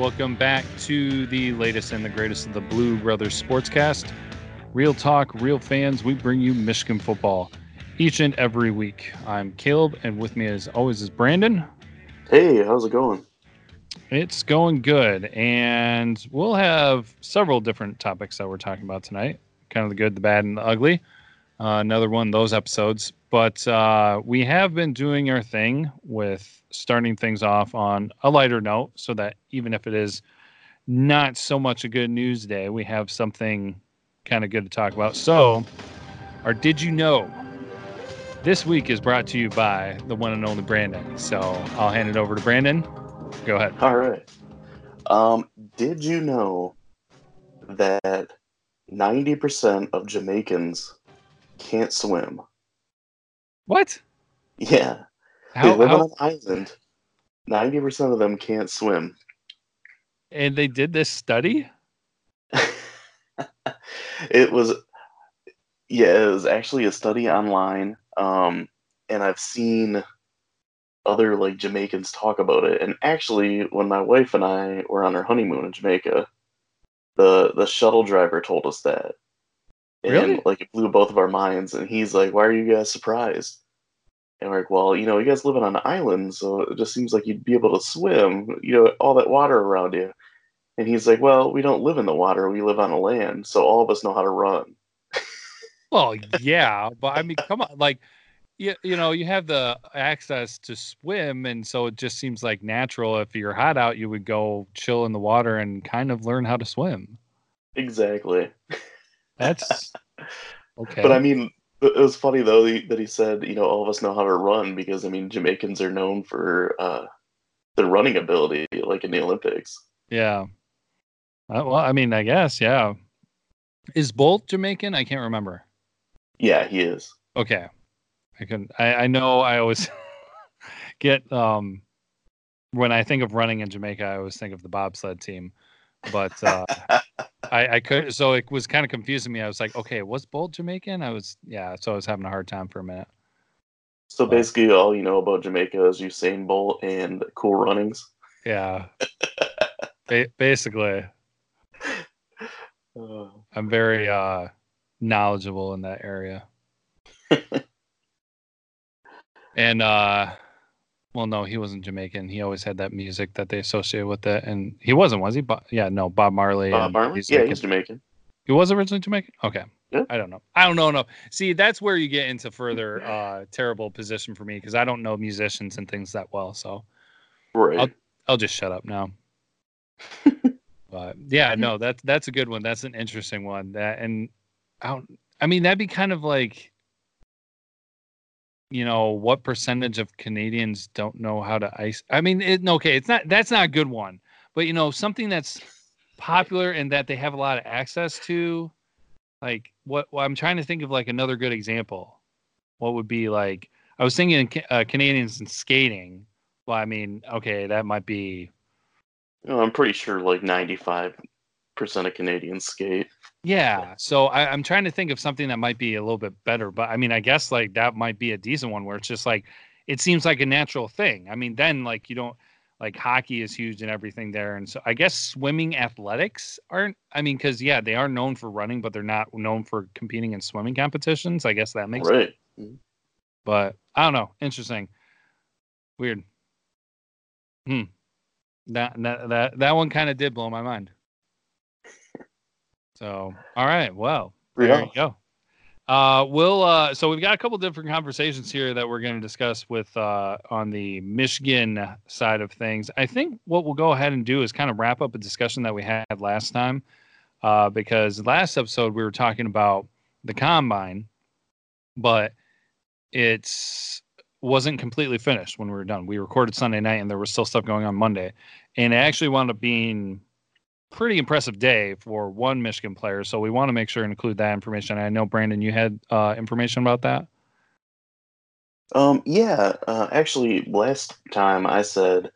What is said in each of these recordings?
Welcome back to the latest and the greatest of the Blue Brothers Sportscast. Real talk, real fans. We bring you Michigan football each and every week. I'm Caleb, and with me, as always, is Brandon. Hey, how's it going? It's going good, and we'll have several different topics that we're talking about tonight. Kind of the good, the bad, and the ugly. Uh, another one of those episodes. But uh, we have been doing our thing with starting things off on a lighter note so that even if it is not so much a good news day, we have something kind of good to talk about. So, our Did You Know this week is brought to you by the one and only Brandon. So, I'll hand it over to Brandon. Go ahead. All right. Um, did you know that 90% of Jamaicans can't swim? What? Yeah. How, they live how- on an island. 90% of them can't swim. and they did this study? it was yeah, it was actually a study online. Um, and I've seen other like Jamaicans talk about it. And actually, when my wife and I were on our honeymoon in Jamaica, the the shuttle driver told us that. And Really? like it blew both of our minds. And he's like, "Why are you guys surprised?" And we're like, "Well, you know, you guys live on an island, so it just seems like you'd be able to swim. You know, all that water around you." And he's like, "Well, we don't live in the water. We live on a land, so all of us know how to run." Well, yeah, but I mean, come on, like, you, you know, you have the access to swim, and so it just seems like natural. If you're hot out, you would go chill in the water and kind of learn how to swim. Exactly. That's okay. But I mean, it was funny though that he said, you know, all of us know how to run because I mean, Jamaicans are known for uh, their running ability, like in the Olympics. yeah. Uh, well, I mean, I guess, yeah. Is Bolt Jamaican? I can't remember. Yeah, he is. Okay, I can. I, I know. I always get um when I think of running in Jamaica, I always think of the bobsled team, but. uh I, I could so it was kind of confusing me. I was like, okay, was Bolt Jamaican? I was yeah, so I was having a hard time for a minute. so basically, all you know about Jamaica is Usain Bolt and cool runnings. Yeah. ba- basically, Uh, I'm very uh knowledgeable in that area. and uh well no, he wasn't Jamaican. He always had that music that they associated with it and he wasn't, was he? Bo- yeah, no, Bob Marley. Bob Marley? he's Yeah, like he's a- Jamaican. he was originally Jamaican? Okay. Yeah. I don't know. I don't know. No. See, that's where you get into further uh terrible position for me because I don't know musicians and things that well. So Right. I'll just shut up now. but yeah, no, that's that's a good one. That's an interesting one. That and I don't. I mean, that'd be kind of like, you know, what percentage of Canadians don't know how to ice? I mean, it, okay, it's not. That's not a good one. But you know, something that's popular and that they have a lot of access to. Like what? Well, I'm trying to think of like another good example. What would be like? I was thinking uh, Canadians in skating. Well, I mean, okay, that might be know, I'm pretty sure like 95% of Canadians skate. Yeah. So I, I'm trying to think of something that might be a little bit better, but I mean, I guess like that might be a decent one where it's just like it seems like a natural thing. I mean, then like you don't like hockey is huge and everything there, and so I guess swimming athletics aren't. I mean, because yeah, they are known for running, but they're not known for competing in swimming competitions. I guess that makes sense. But I don't know. Interesting. Weird. Hmm. That that that, that one kind of did blow my mind. So, all right. Well, there you go. Uh, we'll uh, so we've got a couple different conversations here that we're going to discuss with uh, on the Michigan side of things. I think what we'll go ahead and do is kind of wrap up a discussion that we had last time, uh, because last episode we were talking about the combine, but it's wasn't completely finished when we were done. We recorded Sunday night, and there was still stuff going on Monday, and it actually wound up being pretty impressive day for one Michigan player. So we want to make sure and include that information. I know Brandon, you had uh, information about that. Um, yeah, uh, actually, last time I said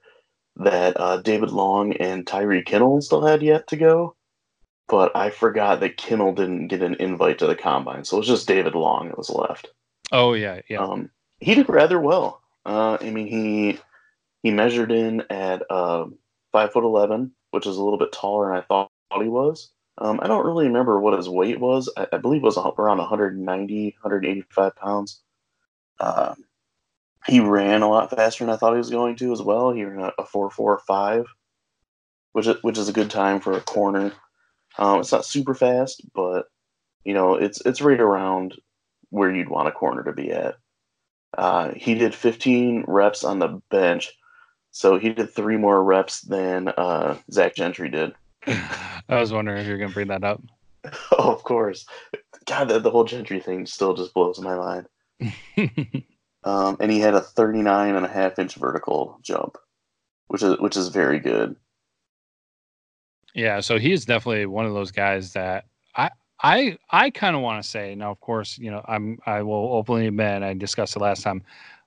that uh, David Long and Tyree Kinnel still had yet to go, but I forgot that Kinnel didn't get an invite to the combine, so it was just David Long that was left. Oh yeah, yeah, Um, he did rather well. Uh, I mean, he he measured in at uh, five foot eleven, which is a little bit taller than I thought he was. Um, I don't really remember what his weight was. I, I believe it was around 190, 185 pounds. Uh, he ran a lot faster than I thought he was going to as well. He ran a, a 4.45, which is, which is a good time for a corner. Um, it's not super fast, but you know it's it's right around where you'd want a corner to be at. Uh, he did 15 reps on the bench, so he did three more reps than uh, Zach Gentry did. I was wondering if you're going to bring that up. oh, of course. God, the, the whole Gentry thing still just blows my mind. um, and he had a 39 and a half inch vertical jump, which is which is very good. Yeah, so he's definitely one of those guys that I I I kind of want to say now. Of course, you know I'm I will openly admit I discussed it last time.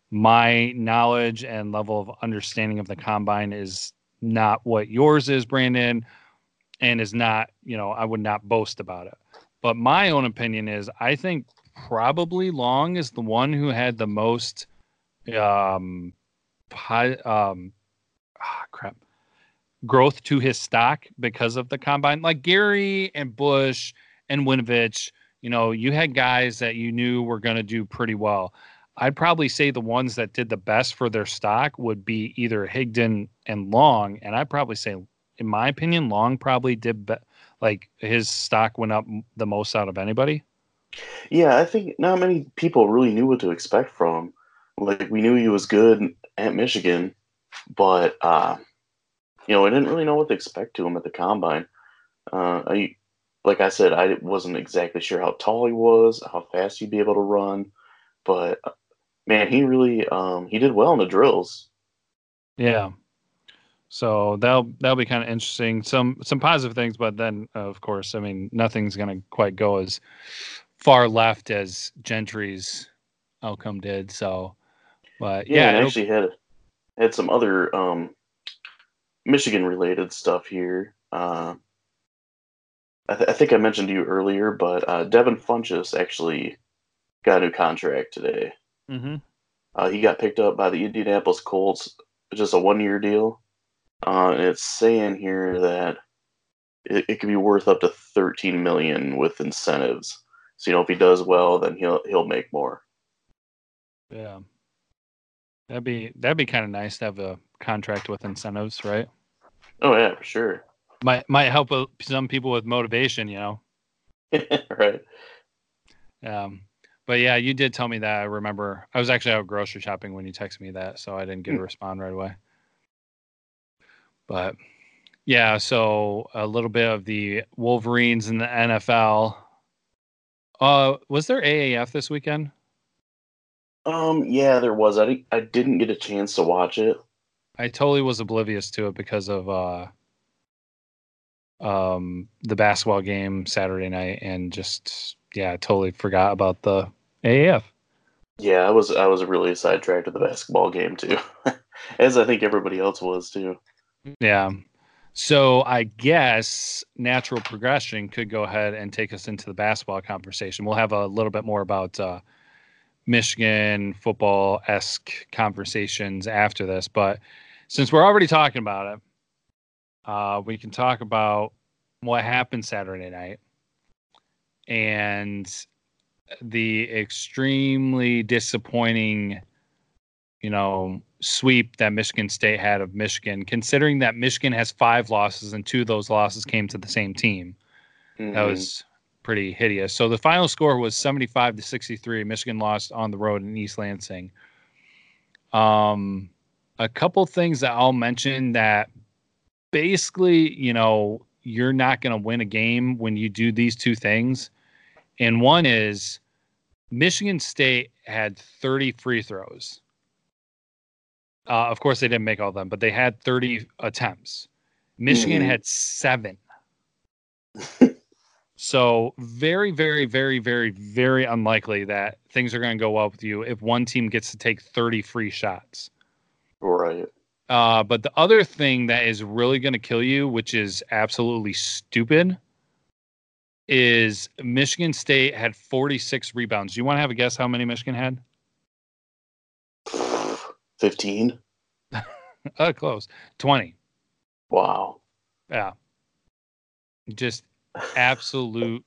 My knowledge and level of understanding of the combine is not what yours is, Brandon and is not, you know, I would not boast about it. But my own opinion is I think probably Long is the one who had the most um um ah, crap growth to his stock because of the combine. Like Gary and Bush and Winovich, you know, you had guys that you knew were going to do pretty well. I'd probably say the ones that did the best for their stock would be either Higdon and Long, and I'd probably say in my opinion, Long probably did be- like his stock went up the most out of anybody. Yeah, I think not many people really knew what to expect from. Like we knew he was good at Michigan, but uh, you know, I didn't really know what to expect to him at the combine. Uh, I, like I said, I wasn't exactly sure how tall he was, how fast he'd be able to run, but man, he really um, he did well in the drills. Yeah, so that'll that'll be kind of interesting. Some some positive things, but then uh, of course, I mean, nothing's gonna quite go as far left as Gentry's outcome did. So, but yeah, yeah, actually had had some other um, Michigan related stuff here. Uh, I, th- I, think I mentioned to you earlier, but uh, Devin Funchess actually got a new contract today. Mm-hmm. Uh, he got picked up by the Indianapolis Colts, just a one year deal. Uh, it's saying here that it, it could be worth up to 13 million with incentives. So you know, if he does well, then he'll he'll make more. Yeah, that'd be that'd be kind of nice to have a contract with incentives, right? Oh yeah, for sure. Might might help some people with motivation, you know. right. Um, but yeah, you did tell me that. I remember I was actually out grocery shopping when you texted me that, so I didn't get a hmm. respond right away. But yeah, so a little bit of the Wolverines in the NFL. Uh, was there AAF this weekend? Um, yeah, there was. I I didn't get a chance to watch it. I totally was oblivious to it because of uh um the basketball game Saturday night and just yeah, I totally forgot about the AAF. Yeah, I was I was really sidetracked with the basketball game too. As I think everybody else was too. Yeah. So I guess natural progression could go ahead and take us into the basketball conversation. We'll have a little bit more about uh, Michigan football esque conversations after this, but since we're already talking about it, uh, we can talk about what happened Saturday night and the extremely disappointing, you know, sweep that Michigan State had of Michigan, considering that Michigan has five losses and two of those losses came to the same team. Mm-hmm. That was pretty hideous. So the final score was 75 to 63. Michigan lost on the road in East Lansing. Um, a couple things that I'll mention that basically, you know, you're not going to win a game when you do these two things. And one is Michigan State had 30 free throws. Uh, of course, they didn't make all of them, but they had 30 attempts. Michigan mm-hmm. had seven. so, very, very, very, very, very unlikely that things are going to go well with you if one team gets to take 30 free shots. Right. Uh, but the other thing that is really going to kill you, which is absolutely stupid, is Michigan State had 46 rebounds. Do you want to have a guess how many Michigan had? 15. uh, close. 20. Wow. Yeah. Just absolute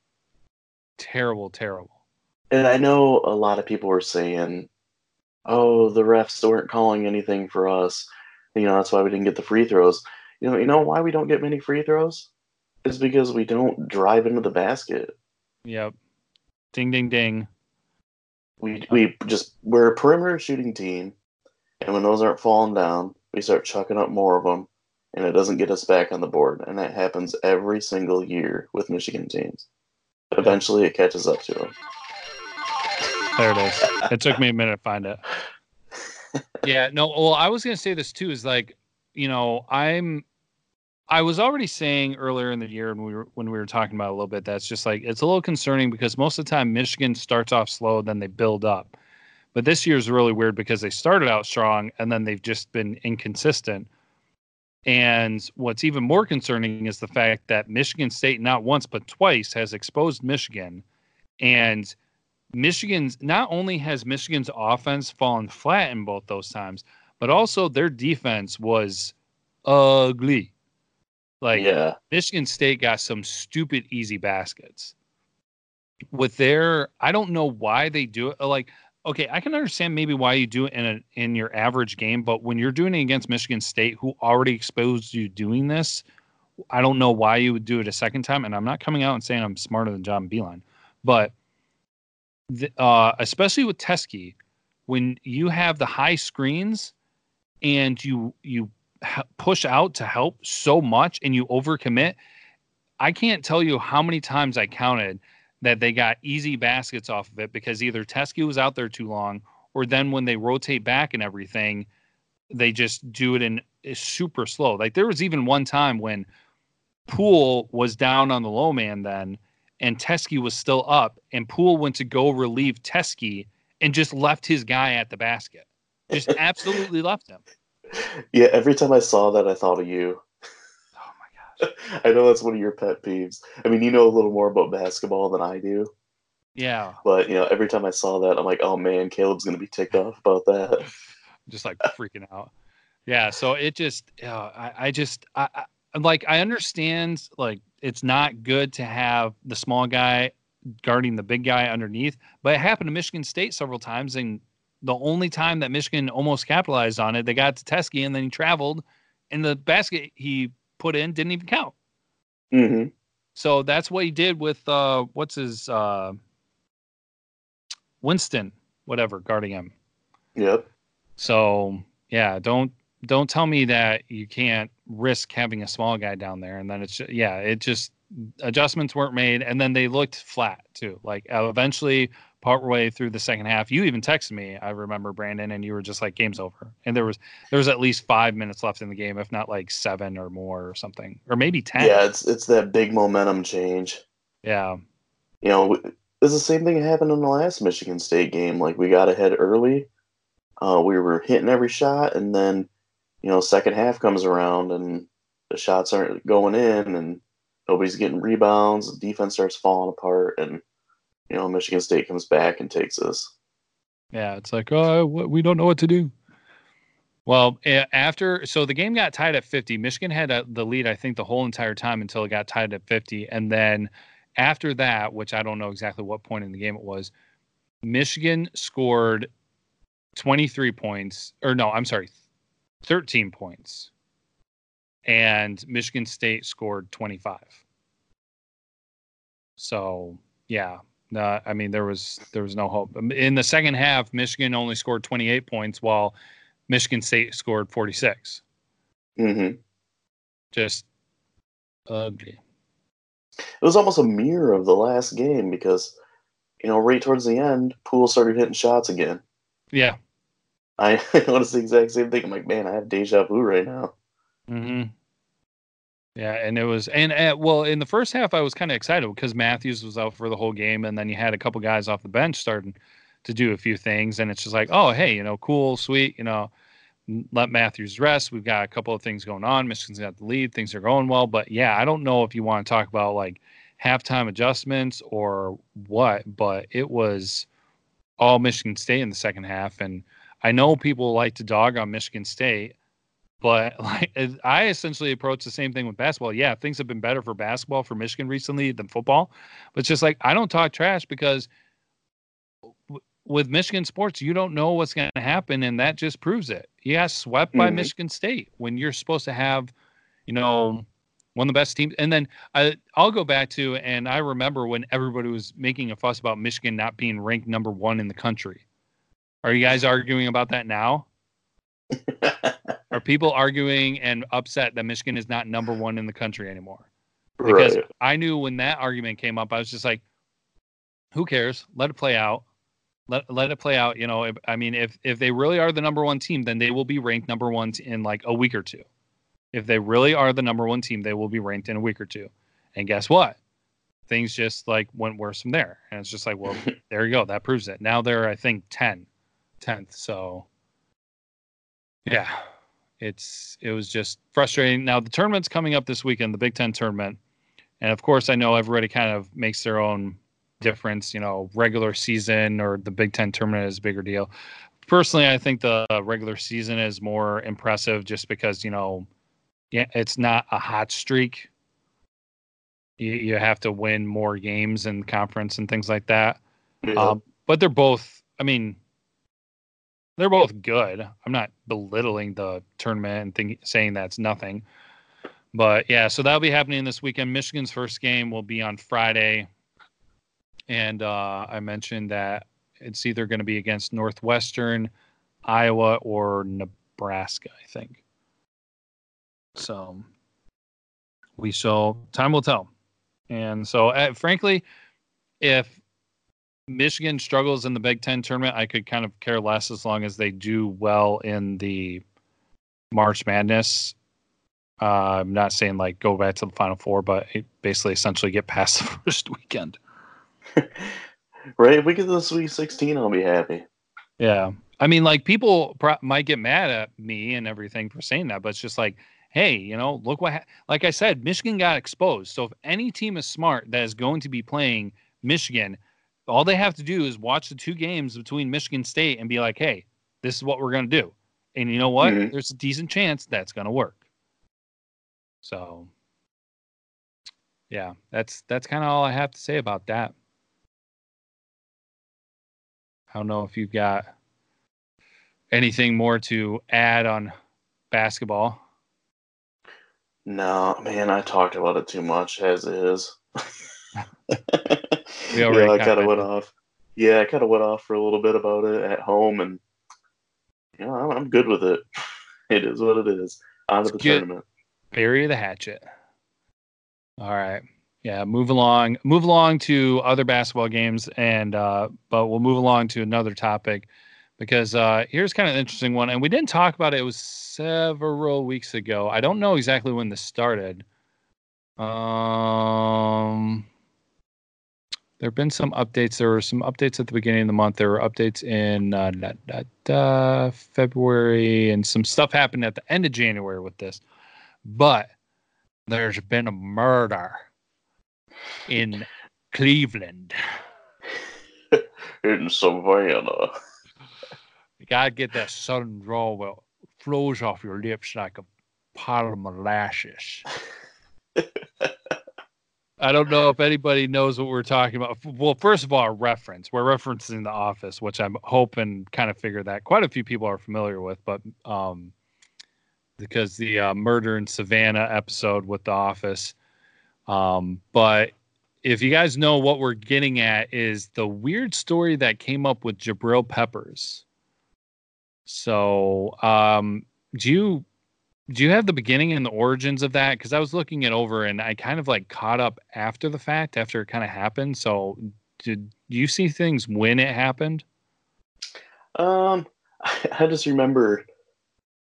terrible, terrible. And I know a lot of people were saying, "Oh, the refs weren't calling anything for us. You know, that's why we didn't get the free throws." You know, you know why we don't get many free throws? Is because we don't drive into the basket. Yep. Ding, ding, ding. We we just we're a perimeter shooting team, and when those aren't falling down, we start chucking up more of them, and it doesn't get us back on the board. And that happens every single year with Michigan teams. Eventually, it catches up to them. There it is. It took me a minute to find it. Yeah, no, well, I was going to say this too is like, you know, I'm I was already saying earlier in the year when we were when we were talking about a little bit that's just like it's a little concerning because most of the time Michigan starts off slow then they build up. But this year is really weird because they started out strong and then they've just been inconsistent. And what's even more concerning is the fact that Michigan State not once but twice has exposed Michigan and Michigan's not only has Michigan's offense fallen flat in both those times, but also their defense was ugly. Like yeah, Michigan State got some stupid easy baskets. With their, I don't know why they do it. Like, okay, I can understand maybe why you do it in a in your average game, but when you're doing it against Michigan State, who already exposed you doing this, I don't know why you would do it a second time. And I'm not coming out and saying I'm smarter than John Beilein, but the, uh, especially with Teske, when you have the high screens and you you push out to help so much and you overcommit, I can't tell you how many times I counted that they got easy baskets off of it because either Teske was out there too long or then when they rotate back and everything, they just do it in eh, super slow. Like there was even one time when Poole was down on the low man then and Teske was still up and Poole went to go relieve Teske and just left his guy at the basket. Just absolutely left him. Yeah, every time I saw that, I thought of you. Oh my gosh. I know that's one of your pet peeves. I mean, you know a little more about basketball than I do. Yeah. But, you know, every time I saw that, I'm like, oh man, Caleb's going to be ticked off about that. just like freaking out. Yeah. So it just, uh, I, I just, I, I, like, I understand, like, it's not good to have the small guy guarding the big guy underneath, but it happened to Michigan State several times, and the only time that Michigan almost capitalized on it, they got to Teske and then he traveled, and the basket he put in didn't even count. Mm-hmm. So that's what he did with uh, what's his uh, Winston, whatever, guarding him. Yep. So yeah, don't don't tell me that you can't risk having a small guy down there, and then it's yeah, it just adjustments weren't made, and then they looked flat too. Like uh, eventually, partway through the second half, you even texted me. I remember Brandon, and you were just like, "Game's over." And there was there was at least five minutes left in the game, if not like seven or more or something, or maybe ten. Yeah, it's it's that big momentum change. Yeah. You know, it's the same thing that happened in the last Michigan State game. Like we got ahead early, uh, we were hitting every shot, and then you know, second half comes around and the shots aren't going in, and nobody's getting rebounds. The defense starts falling apart, and you know, Michigan State comes back and takes us. Yeah, it's like, oh, we don't know what to do. Well, after so the game got tied at 50. Michigan had a, the lead, I think, the whole entire time until it got tied at 50, and then after that, which I don't know exactly what point in the game it was, Michigan scored 23 points, or no, I'm sorry, 13 points, and Michigan State scored 25. So yeah, uh, I mean there was there was no hope in the second half. Michigan only scored 28 points, while Michigan State scored 46. Mm-hmm. Just ugly. It was almost a mirror of the last game because, you know, right towards the end, Poole started hitting shots again. Yeah. I noticed the exact same thing. I'm like, man, I have deja vu right now. Mm-hmm. Yeah, and it was, and uh, well, in the first half, I was kind of excited because Matthews was out for the whole game, and then you had a couple guys off the bench starting to do a few things, and it's just like, oh, hey, you know, cool, sweet, you know, let Matthews rest. We've got a couple of things going on. Michigan's got the lead, things are going well, but yeah, I don't know if you want to talk about like halftime adjustments or what, but it was all Michigan State in the second half, and I know people like to dog on Michigan State, But like I essentially approach the same thing with basketball. Yeah, things have been better for basketball for Michigan recently than football, but it's just like I don't talk trash because w- with Michigan sports, you don't know what's going to happen, and that just proves it. You got swept by Mhm. Michigan State when you're supposed to have, you know, one of the best teams. And then I, I'll go back to, and I remember when everybody was making a fuss about Michigan not being ranked number one in the country. Are you guys arguing about that now? Are people arguing and upset that Michigan is not number one in the country anymore? Because right. I knew when that argument came up, I was just like, who cares? Let it play out. Let, let it play out. You know, if, I mean, if if they really are the number one team, then they will be ranked number one in like a week or two. If they really are the number one team, they will be ranked in a week or two. And guess what? Things just like went worse from there. And it's just like, well, there you go. That proves it. Now they're, I think, 10, 10th. So, yeah, it's it was just frustrating. Now the tournament's coming up this weekend, the Big Ten tournament, and of course I know everybody kind of makes their own difference. You know, regular season or the Big Ten tournament is a bigger deal. Personally, I think the regular season is more impressive just because you know, yeah, it's not a hot streak. You, you have to win more games in conference and things like that. Yeah. Um, but they're both. I mean, they're both good. I'm not belittling the tournament and think, saying that's nothing. But yeah, so that'll be happening this weekend. Michigan's first game will be on Friday, and uh, I mentioned that it's either going to be against Northwestern, Iowa, or Nebraska. I think. So we shall. Time will tell. And so, uh, frankly, if Michigan struggles in the Big Ten tournament, I could kind of care less as long as they do well in the March Madness. Uh, I'm not saying like go back to the Final Four, but it basically essentially get past the first weekend. right. If we get to the Sweet 16, I'll be happy. Yeah. I mean, like people pro- might get mad at me and everything for saying that, but it's just like, hey, you know, look what, ha-. like I said, Michigan got exposed. So if any team is smart that is going to be playing Michigan, all they have to do is watch the two games between Michigan State and be like, hey, this is what we're going to do. And you know what? Mhm. There's a decent chance that's going to work. So, yeah, that's that's kind of all I have to say about that. I don't know if you've got anything more to add on basketball. No, man, I talked about it too much as is. We already yeah, I kinda went off. Yeah, I kind of went off for a little bit about it at home, and you know, I'm, I'm good with it. It is what it is. On to the tournament. Bury the hatchet. All right. Yeah, move along. Move along to other basketball games, and uh, but we'll move along to another topic because uh, here's kind of an interesting one, and we didn't talk about it. It was several weeks ago. I don't know exactly when this started. Um, there have been some updates. There were some updates at the beginning of the month. There were updates in uh, da- da- da, February, and some stuff happened at the end of January with this. But there's been a murder in Cleveland. In Savannah. You gotta get that southern drawl where it flows off your lips like a pile of molasses. I don't know if anybody knows what we're talking about. Well, first of all, a reference. We're referencing The Office, which I'm hoping kind of figure that quite a few people are familiar with, but um, because the uh, murder in Savannah episode with The Office. Um, but if you guys know what we're getting at is the weird story that came up with Jabril Peppers. So, um, do you do you have the beginning and the origins of that? Because I was looking it over and I kind of like caught up after the fact, after it kind of happened. So, did you see things when it happened? Um, I just remember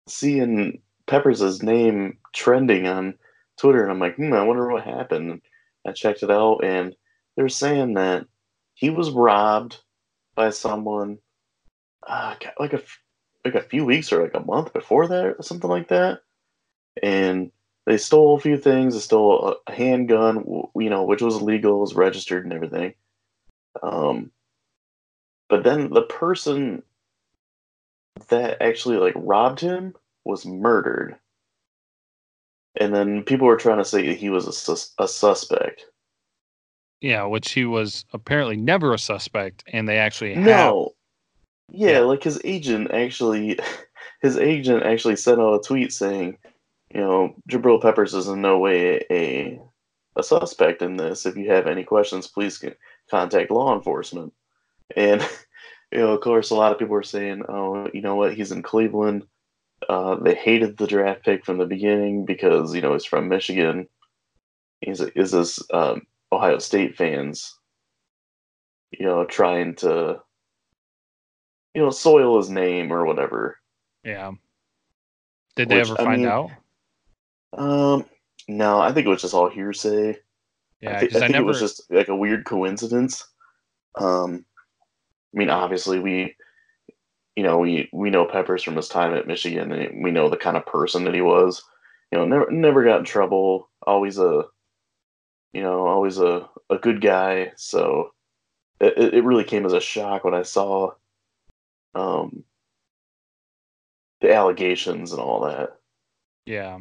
seeing Peppers' name trending on Twitter, and I'm like, hmm, I wonder what happened. I checked it out, and they're saying that he was robbed by someone, uh, like a like a few weeks or like a month before that, or something like that. And they stole a few things. They stole a, handgun, you know, which was legal, was registered, and everything. Um, but then the person that actually like robbed him was murdered and then people were trying to say he was a, sus- a suspect. Yeah, which he was apparently never a suspect, and they actually have. No. Yeah, like his agent actually, his agent actually sent out a tweet saying, you know, Jabril Peppers is in no way a a suspect in this. If you have any questions, please contact law enforcement. And you know, of course, a lot of people are saying, "Oh, you know what? He's in Cleveland. Uh, they hated the draft pick from the beginning because you know he's from Michigan. He's is this um, Ohio State fans, you know, trying to you know soil his name or whatever." Yeah. Did they Which, ever I find mean, out? Um, no, I think it was just all hearsay. Yeah, I, because I I, think never. it was just like a weird coincidence. Um, I mean, obviously we, you know, we we know Peppers from his time at Michigan, and we know the kind of person that he was. You know, never never got in trouble. Always a, you know, always a a good guy. So it- it really came as a shock when I saw, um, the allegations and all that. Yeah.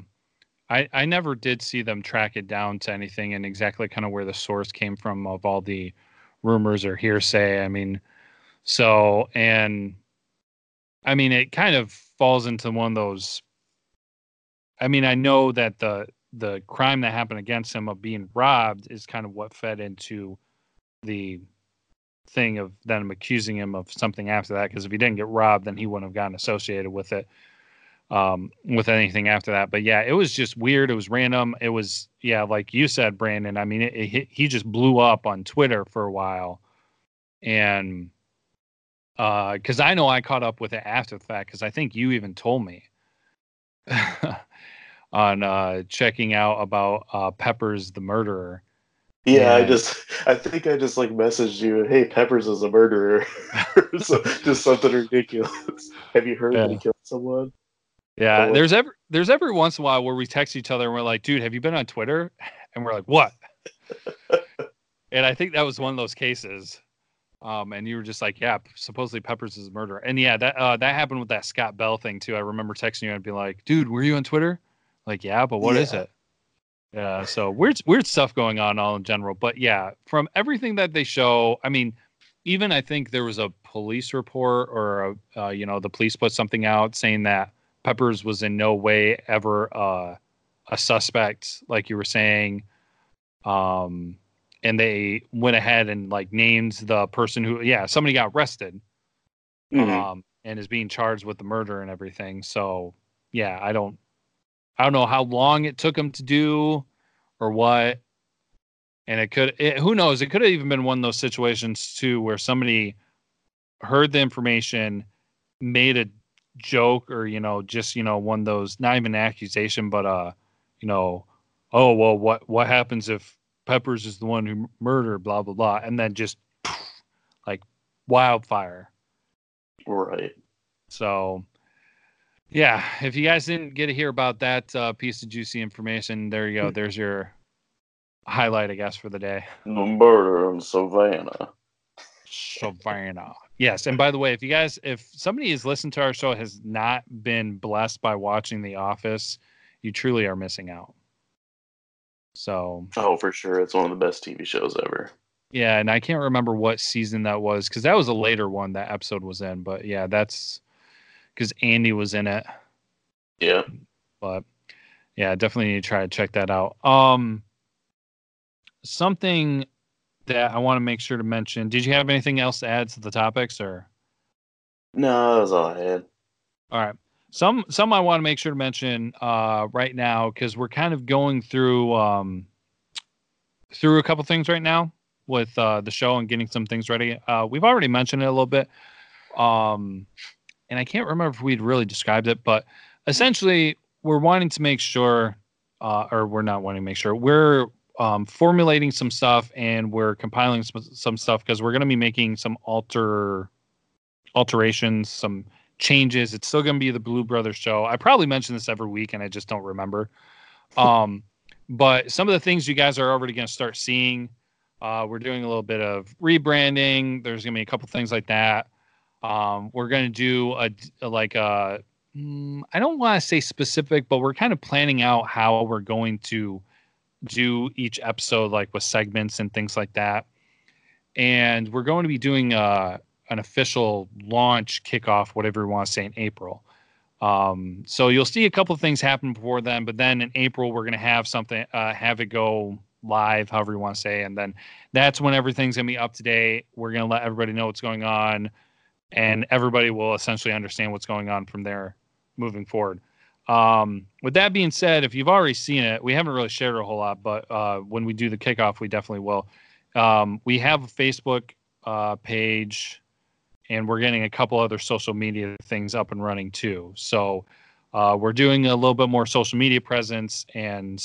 I, I never did see them track it down to anything and exactly kind of where the source came from of all the rumors or hearsay. I mean, so, and I mean, it kind of falls into one of those. I mean, I know that the the crime that happened against him of being robbed is kind of what fed into the thing of them accusing him of something after that. Because if he didn't get robbed, then he wouldn't have gotten associated with it um, with anything after that. But yeah, it was just weird. It was random. It was yeah, like you said, Brandon. I mean, it, it, he just blew up on Twitter for a while, and because I know I caught up with it after the fact because I think you even told me on uh, checking out about uh, Peppers the murderer. Yeah, I just I think I just like messaged you, hey, Peppers is a murderer. so just something ridiculous. Have you heard that he killed someone? Yeah, there's every there's every once in a while where we text each other and we're like, dude, have you been on Twitter? And we're like, what? and I think that was one of those cases. Um, and you were just like, yeah, supposedly Peppers is a murderer. And yeah, that uh, that happened with that Scott Bell thing too. I remember texting you and be like, dude, were you on Twitter? Like, yeah, but what is Yeah. it? Yeah, so weird weird stuff going on all in general. But yeah, from everything that they show, I mean, even I think there was a police report or a, uh, you know the police put something out saying that Peppers was in no way ever uh, a suspect, like you were saying. Um, and they went ahead and like named the person who, yeah, somebody got arrested Mhm. um, and is being charged with the murder and everything. So yeah, I don't, I don't know how long it took him to do or what. And it could, it, who knows? It could have even been one of those situations too, where somebody heard the information, made a joke, or you know, just you know, one of those not even an accusation, but uh, you know, oh well, what what happens if Peppers is the one who murdered, blah blah blah, and then just like wildfire. Right. So, yeah, if you guys didn't get to hear about that uh, piece of juicy information, there you go. There's your highlight, I guess, for the day. The murder in Savannah. Savannah. Yes, and by the way, if you guys, if somebody has listened to our show has not been blessed by watching The Office, you truly are missing out. So Oh, for sure. It's one of the best TV shows ever. yeah, and I can't remember what season that was because that was a later one that episode was in. But yeah, that's because Andy was in it. Yeah. but yeah, definitely need to try to check that out. Um, something that I want to make sure to mention. Did you have anything else to add to the topics, or No, that was all I had. all right? Some some I want to make sure to mention uh, right now because we're kind of going through um, through a couple things right now with uh, the show and getting some things ready. Uh, we've already mentioned it a little bit, um, and I can't remember if we'd really described it, but essentially we're wanting to make sure, uh, or we're not wanting to make sure we're um, formulating some stuff and we're compiling some, some stuff because we're going to be making some alter alterations, some changes. It's still going to be the Blue Brothers show. I probably mention this every week and I just don't remember. Um, but some of the things you guys are already going to start seeing. Uh, we're doing a little bit of rebranding. There's going to be a couple things like that. Um, we're going to do a, a like a mm, I don't want to say specific, but we're kind of planning out how we're going to do each episode, like with segments and things like that. And we're going to be doing uh, an official launch kickoff, whatever you want to say, in April. Um, so you'll see a couple of things happen before then, but then in April we're going to have something, uh, have it go live, however you want to say, and then that's when everything's going to be up to date. We're going to let everybody know what's going on, and everybody will essentially understand what's going on from there moving forward. Um, with that being said, if you've already seen it, we haven't really shared a whole lot, but uh, when we do the kickoff, we definitely will. Um, we have a Facebook uh, page and we're getting a couple other social media things up and running too. So uh, we're doing a little bit more social media presence and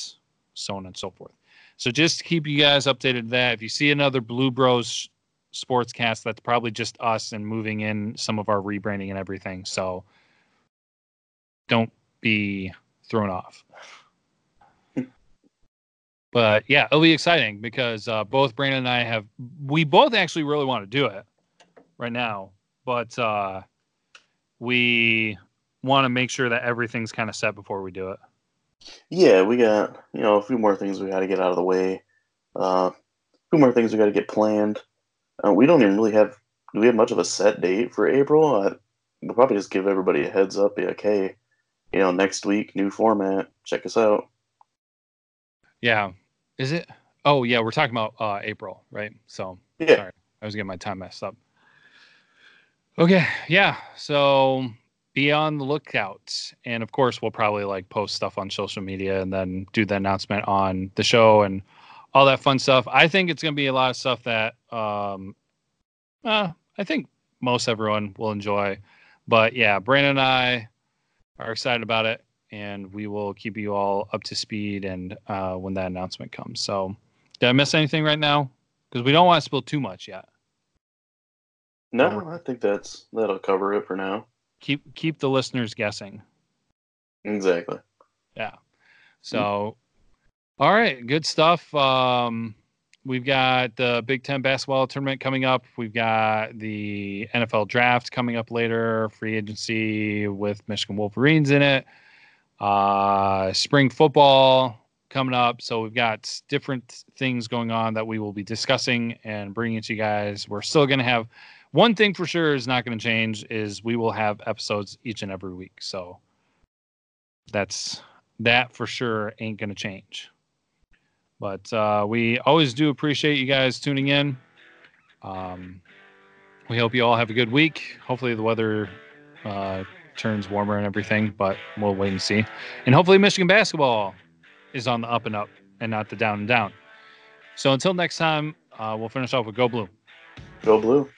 so on and so forth. So just to keep you guys updated that if you see another Blue Bros sportscast, that's probably just us and moving in some of our rebranding and everything. So don't be thrown off. but yeah, it'll be exciting because uh, both Brandon and I have we both actually really want to do it right now, but uh, we want to make sure that everything's kind of set before we do it. Yeah, we got you know a few more things we got to get out of the way. Uh, a few more things we got to get planned. Uh, we don't even really have. Do we have much of a set date for April? Uh, we'll probably just give everybody a heads up. Be like, hey, you know, next week, new format. Check us out. Yeah. Is it? Oh, yeah. We're talking about uh, April, right? So, yeah. Sorry, I was getting my time messed up. Okay, yeah. So be on the lookout, and of course, we'll probably like post stuff on social media and then do the announcement on the show and all that fun stuff. I think it's going to be a lot of stuff that um, uh, I think most everyone will enjoy. But yeah, Brandon and I are excited about it, and we will keep you all up to speed and uh, when that announcement comes. So, did I miss anything right now? Because we don't want to spill too much yet. No, I think that's that'll cover it for now. Keep keep the listeners guessing. Exactly. Yeah. So, all right, good stuff. Um, we've got the Big Ten basketball tournament coming up. We've got the NFL draft coming up later. Free agency with Michigan Wolverines in it. Uh, spring football coming up. So we've got different things going on that we will be discussing and bringing to you guys. We're still going to have one thing for sure is not going to change is we will have episodes each and every week. So that's that for sure ain't going to change. But uh, we always do appreciate you guys tuning in. Um, we hope you all have a good week. Hopefully the weather uh, turns warmer and everything, but we'll wait and see. And hopefully Michigan basketball is on the up and up and not the down and down. So until next time, uh, we'll finish off with Go Blue. Go Blue.